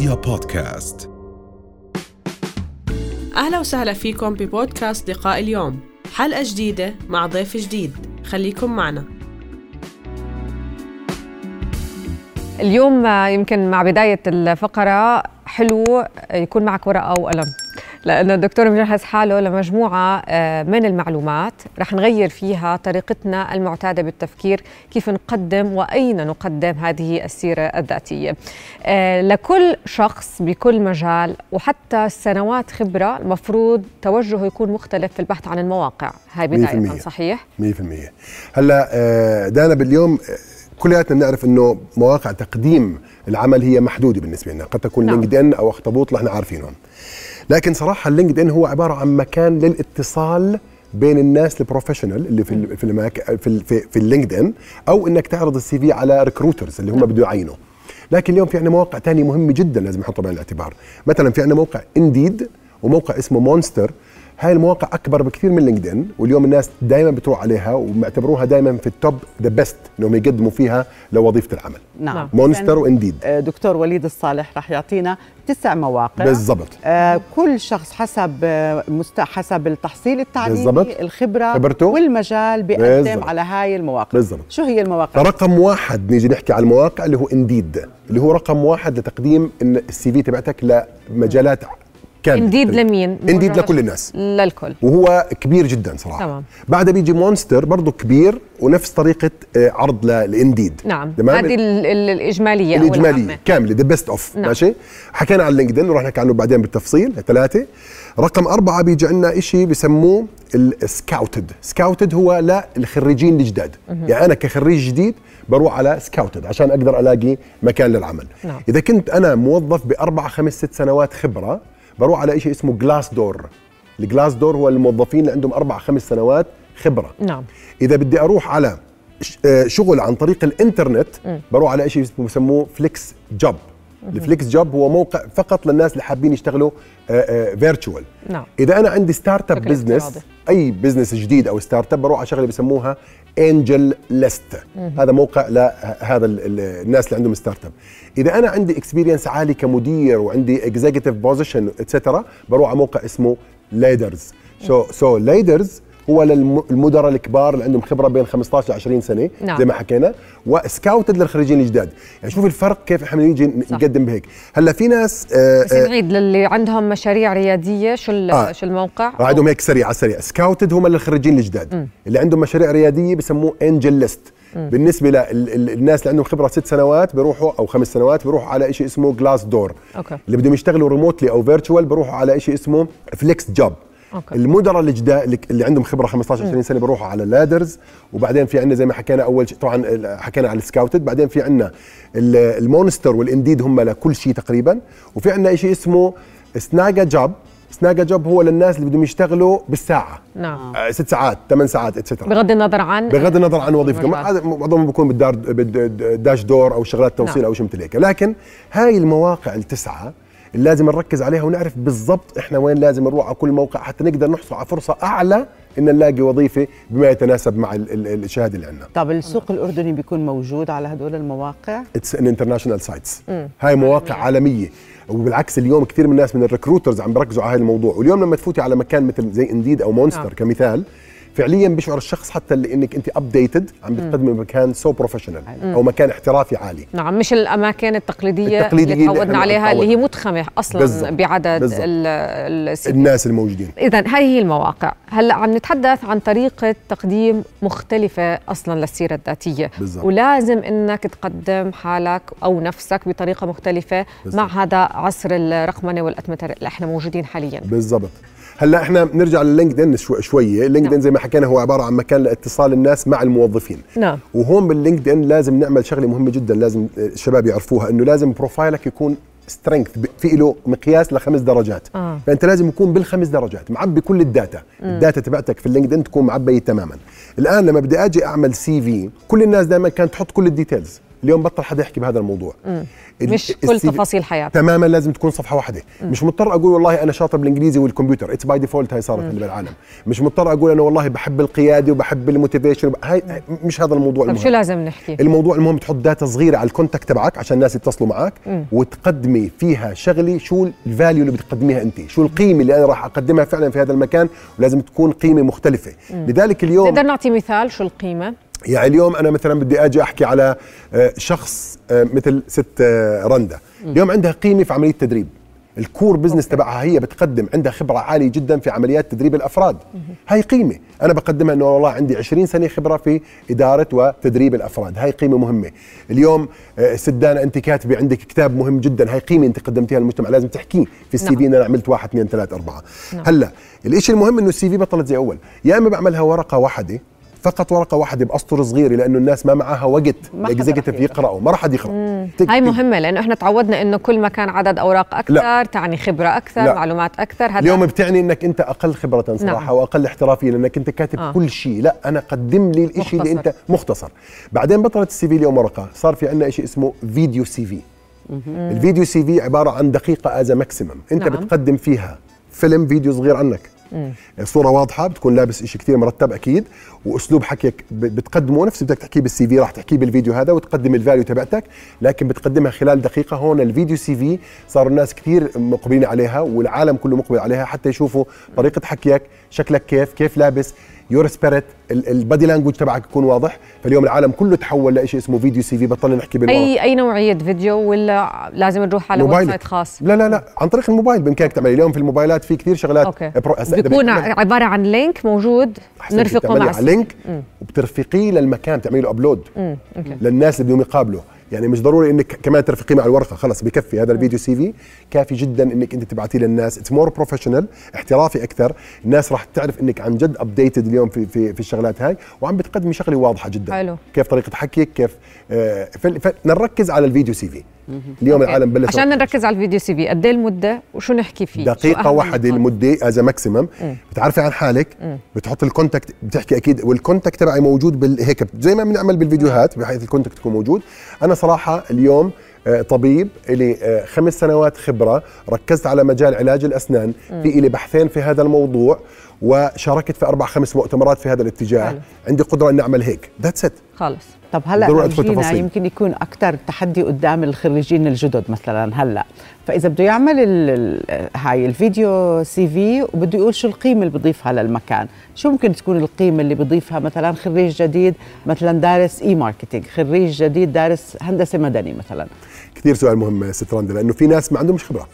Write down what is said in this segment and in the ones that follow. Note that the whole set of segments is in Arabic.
رؤيا بودكاست. أهلا وسهلا فيكم ببودكاست لقاء اليوم. حلقة جديدة مع ضيف جديد. خليكم معنا. اليوم يمكن مع بداية الفقرة حلو يكون معك ورقة وقلم. لأنه الدكتور مجهز حاله لمجموعة آه، من المعلومات رح نغير فيها طريقتنا المعتادة بالتفكير كيف نقدم وأين نقدم هذه السيرة الذاتية آه، لكل شخص بكل مجال وحتى سنوات خبرة المفروض توجهه يكون مختلف في البحث عن المواقع هاي بداية 100%. صحيح؟ 100% هلأ آه، دانا باليوم كلياتنا بنعرف إنه مواقع تقديم العمل هي محدودة بالنسبة لنا قد تكون نعم. LinkedIn أو أخطبوط إحنا عارفينهم لكن صراحة ال LinkedIn هو عبارة عن مكان للاتصال بين الناس ال professional اللي في في المك... في في, في ال LinkedIn أو إنك تعرض ال CV على recruiters اللي هم بده يعينوا. لكن اليوم في عندنا مواقع تانية مهمة جدا لازم نحطها بعين الاعتبار. مثلا في عندنا موقع Indeed وموقع اسمه Monster هاي المواقع أكبر بكثير من LinkedIn واليوم الناس دائما بتروح عليها ومعتبروها دائما في ال top the best إنهم يقدموا فيها لوظيفة العمل نعم. نعم Monster و Indeed آه، دكتور وليد الصالح رح يعطينا تسع مواقع بالضبط آه كل شخص حسب آه، مست... حسب التحصيل التعليمي بالضبط. الخبرة خبرته. والمجال بيقدم. على هاي المواقع بالضبط. شو هي المواقع فرقم واحد نيجي نحكي على المواقع اللي هو Indeed اللي هو رقم واحد لتقديم ال CV تبعتك لمجالات كامله Indeed لمين؟ Indeed لكل الناس. للكل. وهو كبير جدا صراحة. تمام. بعدها بيجي Monster برضه كبير ونفس طريقة آه، عرض ل Indeed نعم. هذه الإجمالية العامة. كاملة the best of. ماشي؟ حكينا عن LinkedIn وراح نحكي عنه بعدين بالتفصيل ثلاثة. رقم أربعة بيجي عندنا شيء بسموه ال Scouted. Scouted هو للخريجين الجداد. يعني أنا كخريج جديد بروح على Scouted عشان أقدر ألاقي مكان للعمل. نعم. إذا كنت أنا موظف بأربع خمس ست سنوات خبرة بروح على شيء اسمه Glassdoor ال Glassdoor هو الموظفين اللي عندهم أربع خمس سنوات خبرة. نعم. إذا بدي أروح على آه، شغل عن طريق الإنترنت بروح على شيء اسمه بسموه FlexJob ال FlexJob هو موقع فقط للناس اللي حابين يشتغلوا virtual نعم. إذا أنا عندي startup business. أي business جديد أو startup بروح على شغله بسموها AngelList هذا موقع لهذا ال- ال- الناس اللي عندهم startup إذا أنا عندي experience عالي كمدير وعندي executive position etcetera بروح على موقع اسمه Ladders so so Ladders هو للمدراء الكبار اللي عندهم خبرة بين 15 ل 20 سنة نعم. زي ما حكينا و Scouted للخريجين الجداد يعني شوف الفرق كيف إحنا نيجي. نقدم بهيك هلأ في ناس آه بس آه نعيد للي عندهم مشاريع ريادية شو آه. شو الموقع؟ عندهم هيك سريع على السريع Scouted هم للخريجين الجداد اللي عندهم مشاريع ريادية بسموه AngelList بالنسبة للناس اللي عندهم خبرة ست سنوات بيروحوا أو خمس سنوات بيروحوا على شيء اسمه Glassdoor okay. اللي بدهم يشتغلوا remotely أو virtual بيروحوا على شيء اسمه FlexJob okay. المدراء الجداد اللي- عندهم خبرة 15 20 سنه بيروحوا على Ladders. وبعدين في عندنا زي ما حكينا أول شيء طبعا حكينا على ال Scouted. بعدين في عندنا ال- ال Monster وال Indeed هم لكل شيء تقريبا. وفي عندنا شيء اسمه سناجا جوب سناجا جوب هو للناس اللي بدهم يشتغلوا بالساعة. نعم. آه، ست ساعات ثمان ساعات اتسترا بغض النظر عن بغض النظر عن وظيفتهم. هذا معظمهم بيكون بالدار بالداش دور أو شغلات توصيل نعم. أو شيء مثل هيك. لكن هاي المواقع التسعة اللي لازم نركز عليها ونعرف بالضبط إحنا وين لازم نروح على كل موقع حتى نقدر نحصل على فرصة أعلى إن نلاقي وظيفة بما يتناسب مع ال- ال- الشهادة اللي عندنا. طب السوق الأردني بيكون موجود على هدول المواقع؟ it's an international sites هاي مواقع عالمية. وبالعكس اليوم كثير من الناس من ال recruiters عم بيركزوا على هذا الموضوع. واليوم لما تفوتي على مكان مثل زي Indeed أو Monster نعم. كمثال فعليا بيشعر الشخص حتى اللي إنك أنت updated عم بتقدمي مكان so professional أو مكان احترافي عالي نعم مش الأماكن التقليدية, التقليدية اللي تعودنا عليها اللي هي متعودين. متخمة أصلا بالضبط. بعدد. ال- ال C الناس الموجودين إذا هاي هي المواقع هلأ عم نتحدث عن طريقة تقديم مختلفة أصلا للسيرة الذاتية بالضبط. ولازم إنك تقدم حالك أو نفسك بطريقة مختلفة بالضبط. مع هذا عصر الرقمنة والأتمتة اللي إحنا موجودين حاليا بالضبط هلأ إحنا بنرجع لل LinkedIn شو شوية LinkedIn نعم. زي ما حكينا هو عبارة عن مكان لاتصال الناس مع الموظفين. نعم. وهون بال LinkedIn لازم نعمل شغلة مهمة جدا لازم الشباب يعرفوها إنه لازم profile ك يكون strength في له مقياس لخمس درجات. آه. فأنت لازم يكون بالخمس درجات معبي كل ال data. ال data تبعتك في ال LinkedIn تكون معبية تماما. الآن لما بدي آجي أعمل CV كل الناس دائما كانت تحط كل ال details اليوم بطل حدا يحكي بهذا الموضوع. ال- مش كل تفاصيل حياتك تماما لازم تكون صفحة واحدة. مش مضطر أقول والله أنا شاطر بالإنجليزي والكمبيوتر. it's by default هاي صارت اللي بالعالم. مش مضطر أقول أنا والله بحب القيادة وبحب ال motivation وب- هاي مش هذا الموضوع طب المهم. شو لازم نحكي؟ الموضوع المهم تحط data صغيرة على ال contact تبعك عشان الناس يتصلوا معك وتقدمي فيها شغله شو ال value اللي بتقدميها أنت. شو القيمة اللي أنا راح أقدمها فعلا في هذا المكان. ولازم تكون قيمة مختلفة. لذلك اليوم نقدر نعطي مثال شو القيمة؟ يعني اليوم أنا مثلا بدي أجي أحكي على آه، شخص آه، مثل ست آه، رندا. اليوم عندها قيمة في عملية تدريب ال core business تبعها هي بتقدم عندها خبرة عالية جدا في عمليات تدريب الأفراد. هاي قيمة. أنا بقدمها إنه والله عندي 20 سنة خبرة في إدارة وتدريب الأفراد. هاي قيمة مهمة. اليوم سدانه أنت كاتبة عندك كتاب مهم جدا. هاي قيمة أنت قدمتيها للمجتمع. لازم تحكيه في ال CV نعم. إن أنا عملت واحد اثنين ثلاث أربعة. هلأ الشيء المهم إنه ال CV بطلت زي أول. يا إما بعملها ورقة واحدة فقط ورقة واحدة باسطر صغيرة لأنه الناس ما معها وقت ال executive. يقرأوا ما راح حد يقرا هاي مهمة لأنه إحنا تعودنا إنه كل ما كان عدد أوراق أكثر لا. تعني خبرة أكثر لا. معلومات أكثر هذا اليوم بتعني إنك أنت أقل خبرة صراحة نعم. وأقل احترافية لأنك أنت كاتب آه. كل شيء لا أنا قدم لي الشيء اللي. أنت مختصر بعدين بطلت ال CV اليوم ورقة صار في عندنا شيء اسمه video CV ال video CV عبارة عن دقيقة as maximum أنت نعم. نعم. بتقدم فيها فيلم فيديو صغير عنك صورة واضحة بتكون لابس شيء كثير مرتب أكيد وأسلوب حكيك بتقدمه نفس بدك تحكيه بال CV راح تحكيه بالفيديو هذا وتقدم ال value تبعتك لكن بتقدمها خلال دقيقة هون ال video CV صاروا الناس كثير مقبلين عليها والعالم كله مقبل عليها حتى يشوفوا طريقة حكيك شكلك كيف كيف لابس. your spirit ال body language تبعك يكون واضح. فاليوم العالم كله تحول لشيء اسمه video CV بطلنا نحكي بالورق اي أي نوعية فيديو ولا لازم نروح على web. site خاص؟ لا لا لا. عن طريق الموبايل بإمكانك تعمل. اليوم في الموبايلات في كثير شغلات pro- إذا بيكون عبارة عن link موجود. نرفقه بتعملي مع link وبترفقيه للمكان تعملي له upload للناس اللي بدهم يقابله يعني مش ضروري إنك كمان ترفقيه مع الورقة. خلص بكفي هذا الفيديو CV. كافي جدا إنك أنت تبعتيه للناس. It's more professional احترافي أكثر. الناس راح تعرف إنك عن جد updated اليوم في في, في الشغلات هاي وعم بتقدمي شغلة واضحة جدا. حلو. كيف طريقة حكيك كيف آه فنركز على الفيديو CV. اليوم okay. العالم بلش عشان نركز على الفيديو CV قد إيه المدة وشو نحكي فيه؟ واحدة النقاط؟ المدة as maximum بتعرفي عن حالك؟ بتحط ال contact بتحكي أكيد وال contact تبعي موجود بال هيك زي ما بنعمل بالفيديوهات بحيث ال contact يكون موجود. أنا صراحة اليوم طبيب لي آه، خمس سنوات خبرة ركزت على مجال علاج الأسنان في لي بحثين في هذا الموضوع وشاركت في أربع خمس مؤتمرات في هذا الاتجاه. حلو. عندي قدرة أني أعمل هيك. That's it خلص. طب هلا. يمكن يكون أكثر تحدي قدام الخريجين الجدد مثلا هلا. فإذا بده يعمل هاي الفيديو CV وبده يقول شو القيمة اللي بضيفها للمكان. شو ممكن تكون القيمة اللي بضيفها؟ مثلا خريج جديد مثلا دارس e-marketing خريج جديد دارس هندسة مدني مثلا. كثير سؤال مهم ست رندا لأنه في ناس ما عندهمش خبرة.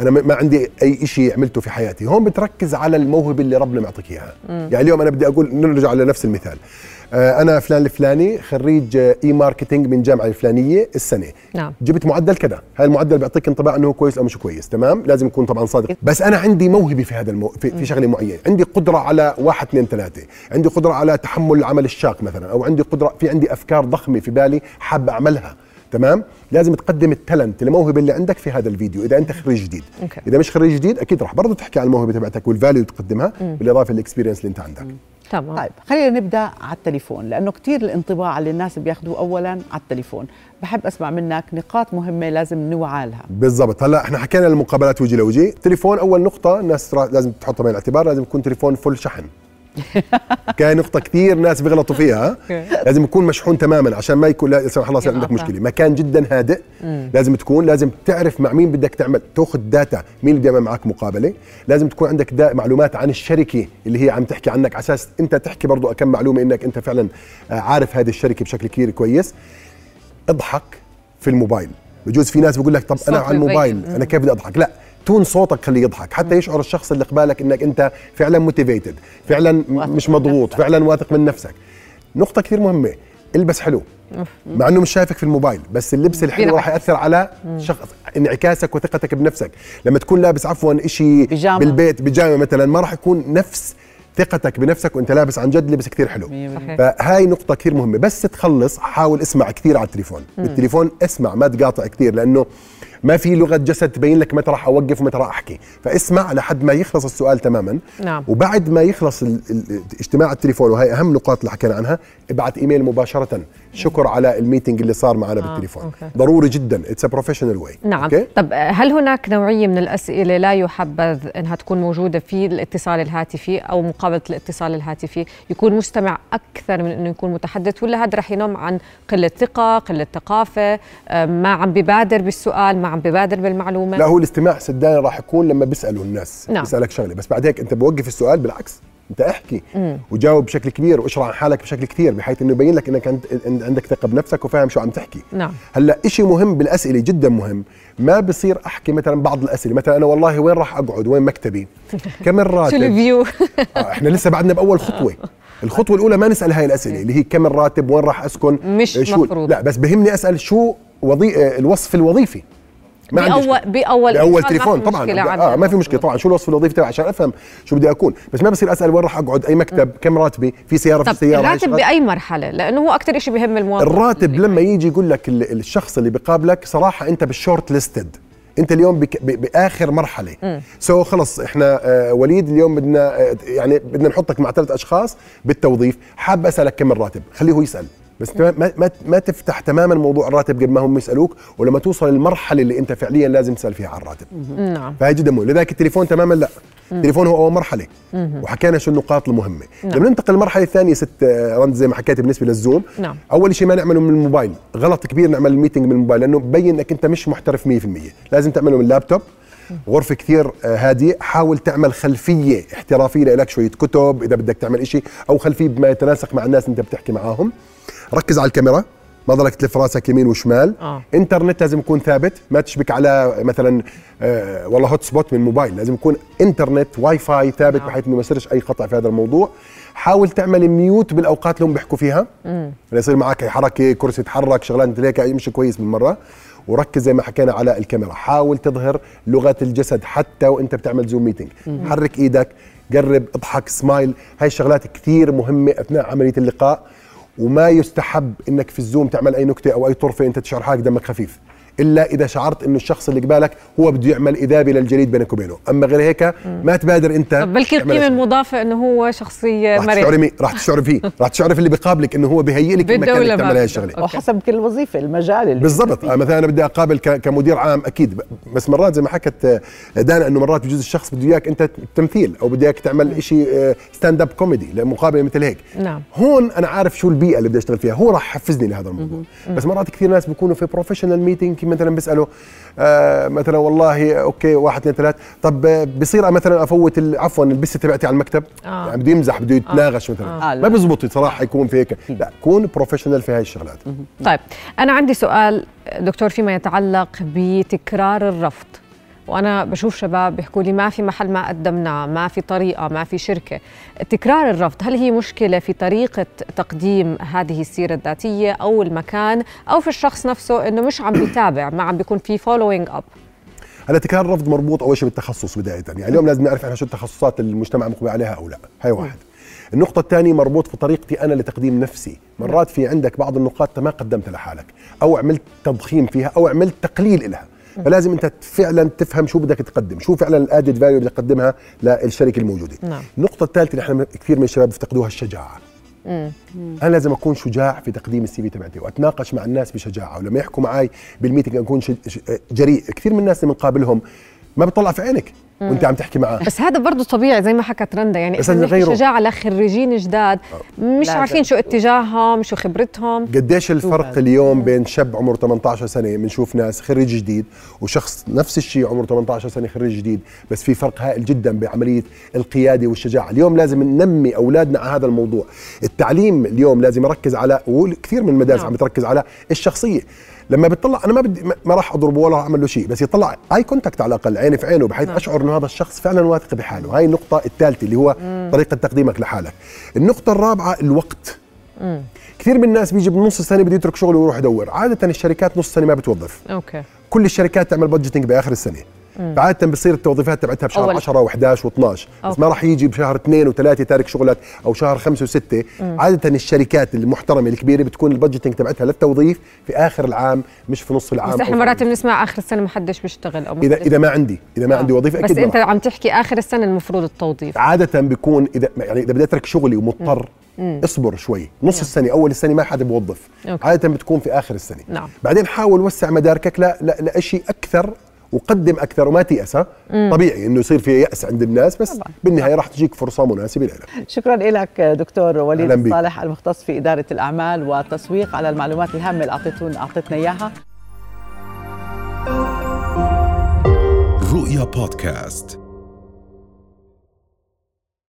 أنا ما عندي أي شيء عملته في حياتي. هون بتركز على الموهبة اللي ربنا معطيك إياها. يعني اليوم أنا بدي أقول نرجع لنفس المثال. أنا فلان الفلاني خريج آه، e-marketing من جامعة الفلانية السنة. نعم. جبت معدل كذا. هاي المعدل بيعطيك انطباع إنه كويس أو مش كويس. تمام؟ لازم يكون طبعا صادق. بس أنا عندي موهبة في هذا المو... في, في شغلة معينة. عندي قدرة على واحد اثنين ثلاثة. عندي قدرة على تحمل العمل الشاق مثلا. أو عندي قدرة في عندي أفكار ضخمة في بالي حاب أعملها. تمام؟ لازم تقدم ال talent الموهبة اللي عندك في هذا الفيديو إذا أنت خريج جديد. Okay. إذا مش خريج جديد أكيد راح برضه تحكي عن الموهبة تبعتك وال value اللي تقدمها بالإضافة لل experience اللي أنت عندك. تمام. طيب خلينا نبدأ على التليفون لأنه كثير الانطباع اللي الناس بياخذوه اولا على التليفون. بحب أسمع منك نقاط مهمة لازم نوعى لها. بالضبط. هلأ إحنا حكينا المقابلات وجه لوجه. تليفون أول نقطة الناس لازم تحطها بعين الاعتبار لازم يكون تليفون full شحن. كاي نقطة كثير ناس بيغلطوا فيها. لازم يكون مشحون تماما عشان ما يكون لا سمح الله يصير عندك. مشكلة. مكان جدا هادئ. لازم تكون لازم تعرف مع مين بدك تعمل. تأخذ data مين اللي بيعمل معك مقابلة. لازم تكون عندك دا معلومات عن الشركة اللي هي عم تحكي عنك. على أساس أنت تحكي برضو كم معلومة إنك أنت فعلا آه، عارف هذه الشركة بشكل كثير كويس. اضحك في الموبايل. بجوز في ناس بيقول لك طب أنا على الموبايل. أنا كيف بدي أضحك؟ لا. تون صوتك خليه يضحك حتى يشعر الشخص اللي قبالك إنك أنت فعلا موتيفيتد فعلا مش مضغوط. فعلا واثق من نفسك نقطة كثير مهمة البس حلو مع إنه مش شايفك في الموبايل بس اللبس الحلو. راح يأثر على شخص انعكاسك وثقتك بنفسك لما تكون لابس عفوا شيء. بالبيت بيجامة مثلا ما راح يكون نفس ثقتك بنفسك وأنت لابس عن جد لبس كثير حلو. صحيح. فهاي نقطة كثير مهمة بس تخلص حاول اسمع كثير على التليفون بالتليفون اسمع ما تقاطع كثير لأنه ما في لغة جسد تبين لك متى راح أوقف ومتى راح أحكي فاسمع لحد ما يخلص السؤال تماما نعم. وبعد ما يخلص اجتماع التليفون وهي أهم نقاط اللي حكينا عنها ابعت إيميل مباشرة شكر على ال meeting اللي صار معنا آه، بالتليفون. Okay. ضروري جدا. It's professional way نعم. طب هل هناك نوعية من الأسئلة لا يحبذ أنها تكون موجودة في الاتصال الهاتفي أو مقابلة الاتصال الهاتفي؟ يكون مستمع أكثر من أنه يكون متحدث ولا هذا رح ينم عن قلة ثقة قلة ثقافة؟ آه، ما عم ببادر بالسؤال ما عم ببادر بالمعلومة؟ لا هو الاستماع صدقني راح يكون لما بيسألوا الناس نعم. بيسألك شغلة. بس بعد هيك أنت بوقف السؤال بالعكس. انت احكي وجاوب بشكل كبير واشرح عن حالك بشكل كثير بحيث إنه يبين لك إنك عندك ثقة بنفسك وفاهم شو عم تحكي. نعم. هلأ شيء مهم بالأسئلة جدا مهم. ما بصير أحكي مثلا بعض الأسئلة. مثلا أنا والله وين راح أقعد؟ وين مكتبي؟ كم شو الراتب الفيو؟ آه إحنا لسه بعدنا بأول خطوة. الخطوة الأولى ما نسأل هاي الأسئلة اللي هي كم الراتب؟ وين راح أسكن؟ مش آه، شو؟ مفروض. لا بس بهمني أسأل شو وظي... آه، الوصف الوظيفي. ما بأول. بأول ما تليفون. طبعا عندنا. ما في مشكلة. طبعا شو الوصف الوظيفي تبعي؟ عشان أفهم شو بدي أكون. بس ما بصير أسأل وين راح أقعد أي مكتب كم راتبي؟ في سيارة طب في سياره الراتب شغلات. بأي مرحلة؟ لأنه هو أكثر شيء بهم المواطن الراتب لما يجي يقول لك ال- الشخص اللي بقابلك صراحة أنت بال short listed. أنت اليوم بك بآخر مرحلة. So خلص إحنا آه وليد اليوم بدنا آه يعني بدنا نحطك مع ثلاث أشخاص بالتوظيف. حاب أسألك كم الراتب؟ خليه هو يسأل. بس ما, ما, ما تفتح تماما موضوع الراتب قبل ما هم يسألوك ولما توصل للمرحلة اللي أنت فعليا لازم تسأل فيها عن الراتب. نعم. فهي جدا مهم. لذلك التليفون تماما لا. التليفون هو أول مرحلة. وحكينا شو النقاط المهمة. لما ننتقل للمرحلة الثانية ست رندا زي ما حكيت بالنسبة للزوم نعم. أول شيء ما نعمله من الموبايل. غلط كبير نعمل ال meeting من الموبايل لأنه ببين إنك أنت مش محترف 100% لازم تعمله من اللابتوب. غرفة كثير آه، هادية. حاول تعمل خلفية احترافية لك شوية كتب إذا بدك تعمل إشي أو خلفية بما يتناسق مع الناس أنت بتحكي معاهم. ركز على الكاميرا. ما ضلك تلف راسك يمين وشمال. آه. إنترنت لازم يكون ثابت. ما تشبك على مثلا آه والله hotspot من موبايل. لازم يكون إنترنت واي فاي ثابت آه. بحيث إنه ما يصيرش أي خطأ في هذا الموضوع. حاول تعمل mute بالأوقات اللي هم بيحكوا فيها. لا يصير معك أي حركة كرسي يتحرك شغلات هيك مش كويس من مرة. وركز زي ما حكينا على الكاميرا. حاول تظهر لغه الجسد حتى وإنت بتعمل Zoom meeting حرك إيدك قرب اضحك سمايل هاي الشغلات كثير مهمة أثناء عملية اللقاء. وما يستحب إنك في الزوم تعمل أي نكتة أو أي طرفة أنت تشعر حالك دمك خفيف. إلا إذا شعرت إنه الشخص اللي قبالك هو بده يعمل إذابة للجليد بينك وبينه. أما غير هيك ما تبادر أنت طب بلكي أشياء. المضافة إنه هو شخصية راح تشعري راح تشعري فيه. راح تشعري في اللي بقابلك إنه هو بهيئ لك المكان اللي تعمل هاي. الشغلة. وحسب كل وظيفة المجال اللي بالضبط. آه مثلا أنا بدي أقابل ك- كمدير عام أكيد. بس مرات زي ما حكت آه، دانا إنه مرات بجوز الشخص بده إياك أنت تمثيل أو بده إياك تعمل شيء stand-up comedy لمقابلة مثل هيك. نعم. هون أنا عارف شو البيئة اللي بدي أشتغل فيها. هو راح يحفزني لهذا الموضوع. بس مرات كثير ناس بيكونوا في professional meeting مثلا بيسألوا آه مثلا والله okay واحد اثنين ثلاث. طب آه، بصير مثلا أفوت ال- عفوا البسة تبعتي على المكتب آه. يعني بده يمزح بده يتناغش مثلا. آه، لا. ما بزبط صراحة يكون في هيك. لا كون professional في هاي الشغلات. طيب أنا عندي سؤال دكتور فيما يتعلق بتكرار الرفض. وأنا بشوف شباب بيحكوا لي ما في محل ما قدمناه ما في طريقة ما في شركة. تكرار الرفض هل هي مشكلة في طريقة تقديم هذه السيرة الذاتية أو المكان أو في الشخص نفسه أنه مش عم بيتابع ما عم بيكون في following up هلا تكرار الرفض مربوط أول شيء بالتخصص بداية يعني اليوم لازم نعرف إحنا شو التخصصات اللي المجتمع مقبل عليها أو لا هاي واحد. النقطة الثانية مربوط في طريقتي أنا لتقديم نفسي. مرات في عندك بعض النقاط ما قدمتها لحالك أو عملت تضخيم فيها أو عملت تقليل إلها. فلازم أنت فعلا تفهم شو بدك تقدم شو فعلا ال added value اللي بدك تقدمها للشركة الموجودة. نعم. النقطة الثالثة اللي إحنا كثير من الشباب بيفتقدوها الشجاعة. أنا لازم أكون شجاع في تقديم ال CV تبعتي وأتناقش مع الناس بشجاعة ولما يحكوا معي بال meeting أكون جريء. كثير من الناس اللي بنقابلهم ما بتطلع في عينك. وانت عم تحكي معاه. بس هذا برضه طبيعي زي ما حكت رندا يعني بس إحنا نغيره. شجاعة لخريجين جداد مش لازم. عارفين شو اتجاههم شو خبرتهم. قديش الفرق اليوم بين شاب عمره 18 سنة بنشوف ناس خريج جديد وشخص نفس الشيء عمره 18 سنة خريج جديد بس في فرق هائل جدا بعملية القيادة والشجاعة. اليوم لازم ننمي أولادنا على هذا الموضوع. التعليم اليوم لازم يركز على وكثير من المدارس نعم. عم بتركز على الشخصية. لما بتطلع أنا ما بدي ما- ما راح اضربه ولا راح أعمل له شيء بس يطلع eye contact على الأقل عيني في عينه بحيث أشعر انه هذا الشخص فعلا واثق بحاله. هاي النقطة الثالثة اللي هو طريقة تقديمك لحالك. النقطة الرابعة الوقت. كثير من الناس بيجي بنص السنة بده يترك شغله ويروح يدور. عادة الشركات نص سنة ما بتوظف. okay. كل الشركات تعمل budgeting بآخر السنة. فعاده بتصير التوظيفات تبعتها بشهر أول. 10 و11 و12 بس. ما راح يجي بشهر 2 و3 تارك شغلك أو شهر 5 و6 عادة الشركات المحترمة الكبيرة بتكون ال budgeting تبعتها للتوظيف في آخر العام مش في نص العام بس إحنا مرات. بنسمع آخر السنة ما حدش بيشتغل أو اذا إذا ما عندي إذا ما آه. عندي وظيفة بس أكيد ما أنت. عم تحكي آخر السنة المفروض التوظيف عادة بيكون اذا يعني إذا بدي أترك شغلي ومضطر أصبر شوي نص السنة أول السنة ما حدا بوظف. عادة بتكون في آخر السنة نعم. بعدين حاول وسع مداركك لا لا لشيء أكثر وقدم أكثر وما تيأس ها؟ طبيعي إنه يصير في يأس عند الناس بس طبعاً. بالنهاية راح تجيك فرصة مناسبة لك شكرا لك دكتور وليد. صالح المختص في إدارة الأعمال والتسويق على المعلومات الهامة اللي أعطيتونا أعطيتنا إياها رؤيا بودكاست